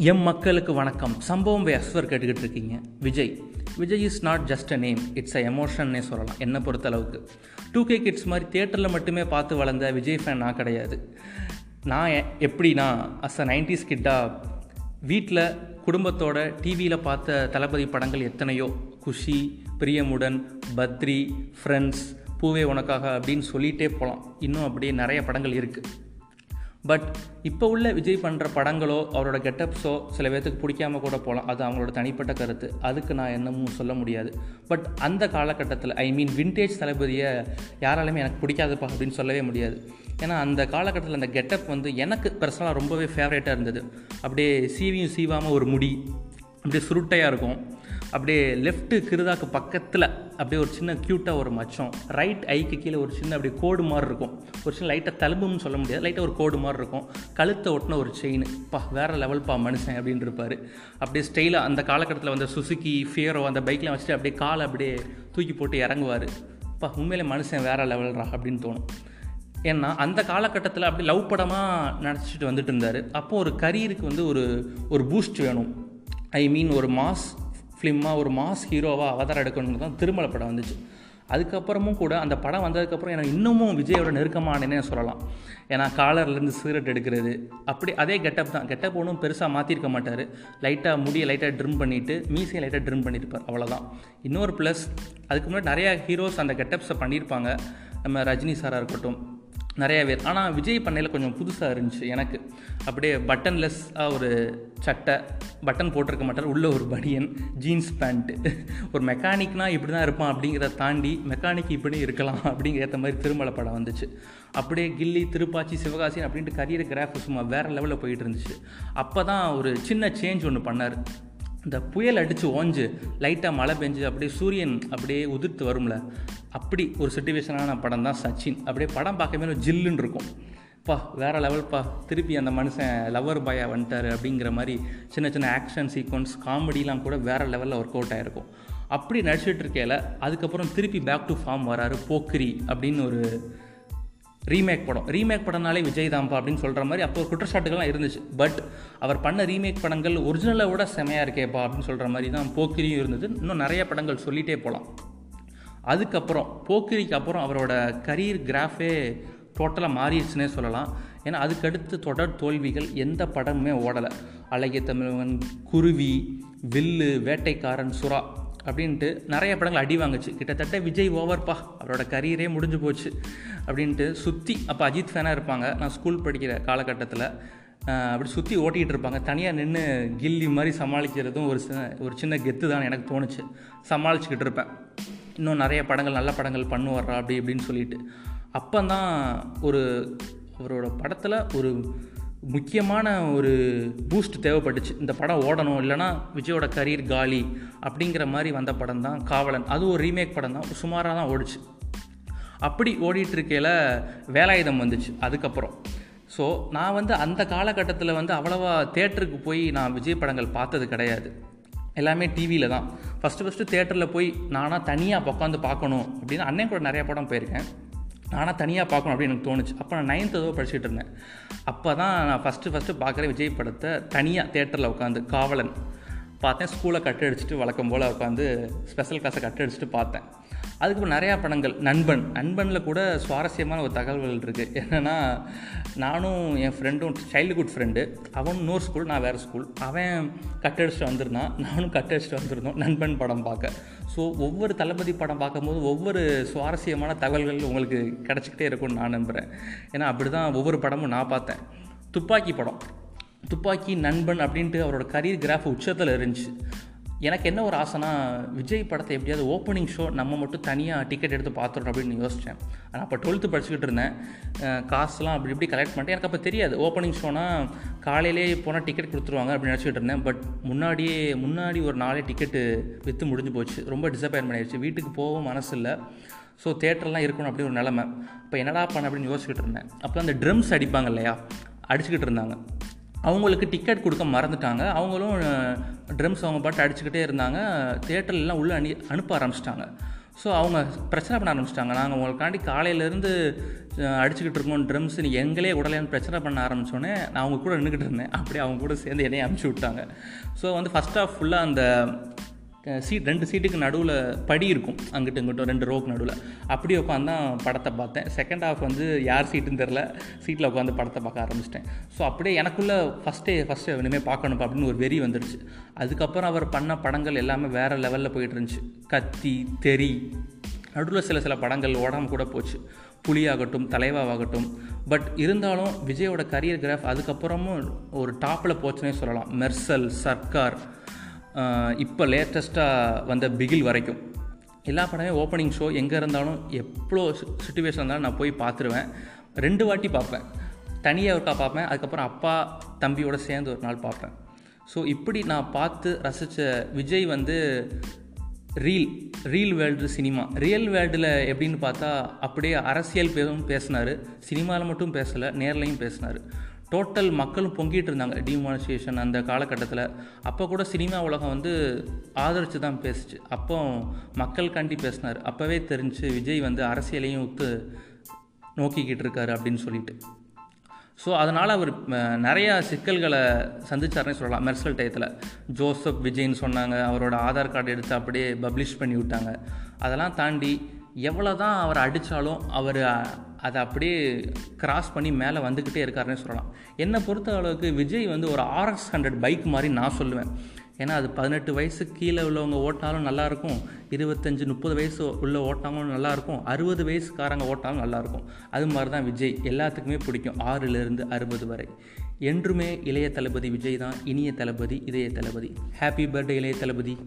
M மக்களுக்கு வணக்கம். சம்பவம் பை அஸ்வர் கேட்டுக்கிட்டு இருக்கீங்க. Vijay. Vijay is not just a name it's a எமோஷன்னே சொல்லலாம். என்னை பொறுத்தளவுக்கு. டூ கே கிட்ஸ் மாதிரி தேட்டரில் மட்டுமே பார்த்து வளர்ந்த விஜய் ஃபேன் நான் கிடையாது. நான் எ- எப்படின்னா அஸ் அ நைன்டிஸ் கிட்டாக வீட்டில் குடும்பத்தோட டிவியில் பார்த்த தளபதி படங்கள் எத்தனையோ. குஷி பிரியமுடன் பத்ரி ஃப்ரெண்ட்ஸ் பூவே உனக்காக அப்படின்னு சொல்லிகிட்டே போகலாம் இன்னும் அப்படியே நிறைய படங்கள் இருக்குது பட் இப்போ உள்ள விஜய் பண்ணுற படங்களோ அவரோட கெட்டப்ஸோ சில பேர்த்துக்கு பிடிக்காம கூட போகலாம் அது அவங்களோட தனிப்பட்ட கருத்து. அதுக்கு நான் என்னமும் சொல்ல முடியாது. பட் அந்த காலகட்டத்தில் ஐ மீன் வின்டேஜ் தளபதியை யாராலுமே எனக்கு பிடிக்காதுப்பா அப்படின்னு சொல்லவே முடியாது. ஏன்னா அந்த காலகட்டத்தில் அந்த கெட்டப் வந்து எனக்கு பர்சனலாக ரொம்பவே ஃபேவரேட்டாக இருந்தது. அப்படியே சீவியும் சீவாமல் ஒரு முடி அப்படியே சுருட்டையாக இருக்கும். அப்படியே லெஃப்ட்டு கிருதாக்கு பக்கத்தில் அப்படியே ஒரு சின்ன க்யூட்டாக ஒரு மச்சம். ரைட் ஐக்கு கீழே ஒரு சின்ன அப்படியே கோடு மாதிரி இருக்கும். ஒரு சின்ன லைட்டாக தழும்புன்னு சொல்ல முடியாது. லைட்டாக ஒரு கோடு மாதிரி இருக்கும். கழுத்தை ஒட்டின ஒரு செயின் பா வேறு லெவல் பா மனுஷன் அப்படின்னு இருப்பார். அப்படியே ஸ்டைலாக அந்த காலக்கட்டத்தில் வந்து சுசுக்கி ஃபியரோ அந்த பைக்கில் வச்சுட்டு அப்படியே காலை அப்படியே தூக்கி போட்டு இறங்குவார். பா உண்மையிலே மனுஷன் வேறு லெவல்ரா அப்படின்னு தோணும். ஏன்னா அந்த காலகட்டத்தில் அப்படி லவ் படமாக நடிச்சிட்டு வந்துட்டு இருந்தார். அப்போது ஒரு கரியருக்கு வந்து ஒரு ஒரு பூஸ்ட் வேணும். ஐ மீன் ஒரு மாஸ் ஃபிலிமாக ஒரு மாஸ் ஹீரோவாக அவதாரம் எடுக்கணும்னு தான் திருமலை படம் வந்துச்சு. அதுக்கப்புறமும் கூட அந்த படம் வந்ததுக்கப்புறம் எனக்கு இன்னமும் விஜயோட நெருக்கமானேனே சொல்லலாம். ஏன்னா காலர்லேருந்து சிகரெட் எடுக்கிறது அப்படி அதே கெட்டப் தான். கெட்டப் ஒன்றும் பெருசாக மாற்றிருக்க மாட்டார். லைட்டாக முடியை லைட்டாக ட்ரிம் பண்ணிவிட்டு மீசையை லைட்டாக ட்ரிம் பண்ணியிருப்பார் அவ்வளோதான் இன்னொரு ப்ளஸ் அதுக்கு முன்னாடி நிறையா ஹீரோஸ் அந்த கெட்டப்ஸை பண்ணியிருப்பாங்க நம்ம ரஜினி சாராக இருக்கட்டும் நிறையா பேர். ஆனால் விஜய் பண்ணையில் கொஞ்சம் புதுசாக இருந்துச்சு எனக்கு. அப்படியே பட்டன்லெஸ்ஸாக ஒரு சட்டை பட்டன் போட்டிருக்க மாட்டார். உள்ள ஒரு பனியன் ஜீன்ஸ் பேண்ட்டு ஒரு மெக்கானிக்னால் இப்படி தான் இருப்பான் அப்படிங்கிறத தாண்டி மெக்கானிக் இப்படி இருக்கலாம் அப்படிங்கிற ஏற்ற மாதிரி திருமலை படம் வந்துச்சு. அப்படியே கில்லி திருப்பாச்சி சிவகாசி அப்படின்ட்டு கரியர் கிராஃப் சும்மா வேறு லெவலில் போயிட்டு இருந்துச்சு. அப்போ தான் ஒரு சின்ன சேஞ்ச் ஒன்று பண்ணார். இந்த புயல் அடித்து ஓஞ்சு லைட்டாக மழை பெஞ்சு அப்படியே சூரியன் அப்படியே உதிர்த்து வரும்ல அப்படி ஒரு சுச்சுவேஷனான படம் தான் சச்சின். அப்படியே படம் பார்க்கவே ஒரு ஜில்லுன்னு இருக்கும். பா வேறு லெவல்ப்பா திருப்பி அந்த மனுஷன் லவர் பாயாக வந்துட்டார் அப்படிங்கிற மாதிரி சின்ன சின்ன ஆக்ஷன் சீக்வன்ஸ் காமெடிலாம் கூட வேறு லெவலில் ஒர்க் அவுட் ஆகிருக்கும் அப்படி நடிச்சிட்டு இருக்கையில் அதுக்கப்புறம் திருப்பி பேக் டு ஃபார்ம் வராரு போக்கிரி அப்படின்னு ஒரு ரீமேக் படம். ரீமேக் படம்னாலே விஜய் தான்ப்பா அப்படின்னு சொல்கிற மாதிரி அப்போ ஒரு குற்றச்சாட்டுகள்லாம் இருந்துச்சு. பட் அவர் பண்ண ரீமேக் படங்கள் ஒரிஜினலை விட செமையாக இருக்கேப்பா அப்படின்னு சொல்கிற மாதிரி தான் போக்கிரியும் இருந்தது. இன்னும் நிறைய படங்கள் சொல்லிகிட்டே போகலாம் அதுக்கப்புறம் போக்கிரிக்கு அப்புறம் அவரோட கரியர் கிராஃபே டோட்டலாக மாறிடுச்சுனே சொல்லலாம். ஏன்னா அதுக்கடுத்து தொடர் தோல்விகள் எந்த படமுமே ஓடலை. அழகிய தமிழன் குருவி வில்லு வேட்டைக்காரன் சுறா அப்படின்ட்டு நிறைய படங்கள் அடி வாங்குச்சு. கிட்டத்தட்ட விஜய் ஓவர்ப்பா அவரோட கரியரே முடிஞ்சு போச்சு அப்படின்ட்டு சுற்றி அப்போ அஜித் ஃபேனாக இருப்பாங்க. நான் ஸ்கூல் படிக்கிற காலகட்டத்தில் அப்படி சுற்றி ஓட்டிகிட்டு இருப்பாங்க. தனியாக நின்று கில்லி மாதிரி சமாளிக்கிறதும் ஒரு சின்ன ஒரு சின்ன கெத்து தான் எனக்கு தோணுச்சு. சமாளிச்சுக்கிட்டு இருப்பேன். இன்னும் நிறைய படங்கள் நல்ல படங்கள் பண்ணுவாரா அப்படி இப்படின்னு சொல்லிட்டு. அப்போ தான் ஒரு அவரோட படத்தில் ஒரு முக்கியமான ஒரு பூஸ்ட் தேவைப்பட்டுச்சு. இந்த படம் ஓடணும் இல்லைனா விஜயோட கரியர் காலி அப்படிங்கிற மாதிரி வந்த படம் தான் காவலன். அது ஒரு ரீமேக் படம் தான் சுமாராக தான் ஓடிச்சு. அப்படி ஓடிட்டுருக்கையில் வேலாயுதம் வந்துச்சு அதுக்கப்புறம். ஸோ நான் வந்து அந்த காலகட்டத்தில் வந்து அவ்வளோவா தேட்டருக்கு போய் நான் விஜய் படங்கள் பார்த்தது கிடையாது. எல்லாமே டிவியில் தான். ஃபஸ்ட்டு ஃபஸ்ட்டு தேட்டரில் போய் நானாக தனியாக உட்காந்து பார்க்கணும் அப்படின்னு அண்ணன் கூட நிறையா படம் போயிருக்கேன். நானாக தனியாக பார்க்கணும் அப்படின்னு எனக்கு தோணுச்சு. அப்போ நான் நைன்த் ஏதோ படிச்சுட்டு இருந்தேன். அப்போ தான் நான் ஃபஸ்ட்டு ஃபஸ்ட்டு பார்க்குற விஜய் படத்தை தனியாக தேட்டரில் உட்காந்து காவலன் பார்த்தேன். ஸ்கூலை கட் அடிச்சுட்டு வழக்கம் போல் உட்காந்து ஸ்பெஷல் கிளாஸை கட் அடிச்சுட்டு பார்த்தேன். அதுக்கப்புறம் நிறையா படங்கள். நண்பன். நண்பனில் கூட சுவாரஸ்யமான ஒரு தகவல்கள் இருக்குது என்னென்னா நானும் என் ஃப்ரெண்டும் சைல்டுஹுட் ஃப்ரெண்டு அவன் இன்னொரு ஸ்கூல் நான் வேறு ஸ்கூல் அவன் கட் அடிச்சுட்டு வந்திருந்தான். நானும் கட் அடிச்சுட்டு வந்திருந்தோம். நண்பன் படம் பார்க்க. ஸோ ஒவ்வொரு தளபதி படம் பார்க்கும்போது ஒவ்வொரு சுவாரஸ்யமான தகவல்கள் உங்களுக்கு கிடச்சிக்கிட்டே இருக்கும்னு நான் நம்புகிறேன் ஏன்னா அப்படி தான் ஒவ்வொரு படமும் நான் பார்த்தேன். துப்பாக்கி படம். துப்பாக்கி நண்பன் அப்படின்ட்டு அவரோட கரியர் கிராஃப் உச்சத்தில் இருந்துச்சு. எனக்கு என்ன ஒரு ஆசைனா விஜய் படத்தை எப்படியாவது ஓப்பனிங் ஷோ நம்ம மட்டும் தனியாக டிக்கெட் எடுத்து பார்த்துடணும் அப்படின்னு யோசித்தேன் ஆனால் அப்போ டுவெல்த்து படிச்சுக்கிட்டு இருந்தேன். காசுலாம் அப்படி இப்படி கலெக்ட் பண்ணிட்டு எனக்கு அப்போ தெரியாது. ஓப்பனிங் ஷோனா காலையிலே போனால் டிக்கெட் கொடுத்துருவாங்க அப்படின்னு நினச்சிக்கிட்டு இருந்தேன். பட் முன்னாடியே முன்னாடி ஒரு நாளே டிக்கெட்டு விற்று முடிஞ்சு போச்சு. ரொம்ப டிசப்பாயின்மெண்ட் ஆயிடுச்சு வீட்டுக்கு போகவும் மனசு இல்லை. ஸோ தேட்டர்லாம் இருக்கணும் அப்படி ஒரு நிலமை. இப்போ என்னடா பண்ண அப்படின்னு யோசிச்சுக்கிட்டு இருந்தேன். அப்போ அந்த ட்ரம்ஸ் அடிப்பாங்க இல்லையா? அடிச்சுக்கிட்டு இருந்தாங்க. அவங்களுக்கு டிக்கெட் கொடுக்க மறந்துட்டாங்க. அவங்களும் ட்ரம்ஸ் அவங்க பாட்டு அடிச்சுக்கிட்டே இருந்தாங்க. தேட்டர்லாம் உள்ளே அனி அனுப்ப ஆரம்பிச்சிட்டாங்க. ஸோ அவங்க பிரச்சனை பண்ண ஆரம்பிச்சிட்டாங்க. நாங்கள் உங்களுக்காண்டி காலையிலேருந்து அடிச்சுக்கிட்டு இருக்கோம் ட்ரம்ஸ் நீ எங்களே உடலேன்னு பிரச்சனை பண்ண ஆரம்பித்தோடனே நான் அவங்க கூட நின்றுக்கிட்டு இருந்தேன். அப்படியே அவங்க கூட சேர்ந்து என்னையும் அனுப்பிச்சி விட்டாங்க. ஸோ வந்து ஃபஸ்ட் ஆஃப் ஃபுல்லாக அந்த சீட் ரெண்டு சீட்டுக்கு நடுவில் படி இருக்கும். அங்கிட்டு இங்கிட்டும் ரெண்டு ரோக்கு நடுவில். அப்படி உட்காந்து தான் படத்தை பார்த்தேன். செகண்ட் ஹாஃப் வந்து யார் சீட்டுன்னு தெரில சீட்டில் உட்காந்து படத்தை பார்க்க ஆரம்பிச்சிட்டேன். ஸோ அப்படியே எனக்குள்ளே ஃபஸ்ட்டே ஃபஸ்ட்டு இனிமேல் பார்க்கணும் அப்படின்னு ஒரு வெறி வந்துடுச்சு அதுக்கப்புறம் அவர் பண்ண படங்கள் எல்லாமே வேறு லெவலில் போயிட்டு இருந்துச்சு. கத்தி தெரி நடுவில் சில சில படங்கள் ஓடாமல் கூட போச்சு. புலியாகட்டும் தலைவாவாகட்டும். பட் இருந்தாலும் விஜயோட கரியர் கிராஃப் அதுக்கப்புறமும் ஒரு டாப்பில் போச்சுன்னே சொல்லலாம். மெர்சல் சர்க்கார் இப்போ லேட்டஸ்ட்டாக வந்த பிகில் வரைக்கும். எல்லா படமே ஓப்பனிங் ஷோ எங்கே இருந்தாலும் எவ்வளோ சுச்சுவேஷன் இருந்தாலும் நான் போய் பார்த்துருவேன். ரெண்டு வாட்டி பார்ப்பேன். தனியாக ஒருக்கா பார்ப்பேன். அதுக்கப்புறம் அப்பா தம்பியோடு சேர்ந்து ஒரு நாள் பார்ப்பேன். ஸோ இப்படி நான் பார்த்து ரசித்த விஜய் வந்து reel reel world cinema real வேர்ல்டில் எப்படின்னு பார்த்தா அப்படியே அரசியல் பேரும் பேசினார். சினிமாவில் மட்டும் பேசலை நேர்லையும் பேசினார். டோட்டல் மக்களும் பொங்கிட்டு இருந்தாங்க. டிமானிசேஷன் அந்த காலகட்டத்தில். அப்போ கூட சினிமா உலகம் வந்து ஆதரித்து தான் பேசுச்சு. அப்போ மக்கள் கண்டி பேசினார். அப்போவே தெரிஞ்சு விஜய் வந்து அரசியலையும் ஒத்து நோக்கிக்கிட்டு இருக்காரு அப்படின்னு சொல்லிட்டு. ஸோ அதனால் அவர் நிறையா சிக்கல்களை சந்திச்சார்னே சொல்லலாம். மெர்சல் டயத்தில். ஜோசப் விஜய்ன்னு சொன்னாங்க. அவரோட ஆதார் கார்டு எடுத்து அப்படியே பப்ளிஷ் பண்ணி விட்டாங்க. அதெல்லாம் தாண்டி எவ்வளோ தான் அவர் அடித்தாலும் அவர் அதை அப்படியே கிராஸ் பண்ணி மேலே வந்துக்கிட்டே இருக்காருன்னே சொல்லலாம். என்னை பொறுத்த அளவுக்கு விஜய் வந்து ஒரு ஆர்எக்ஸ் ஹண்ட்ரட் பைக் மாதிரி நான் சொல்லுவேன். ஏன்னா அது பதினெட்டு வயசு கீழே உள்ளவங்க ஓட்டினாலும் நல்லாயிருக்கும். இருபத்தஞ்சி முப்பது வயசு உள்ள ஓட்டாங்களும் நல்லாயிருக்கும். அறுபது வயசுக்காரங்க ஓட்டாலும் நல்லாயிருக்கும். அது மாதிரி தான் விஜய். எல்லாத்துக்குமே பிடிக்கும். ஆறுலேருந்து அறுபது வரை. என்றுமே இளைய தளபதி விஜய் தான் இனிய தளபதி இதய தளபதி. ஹாப்பி பர்த்டே இளைய தளபதி.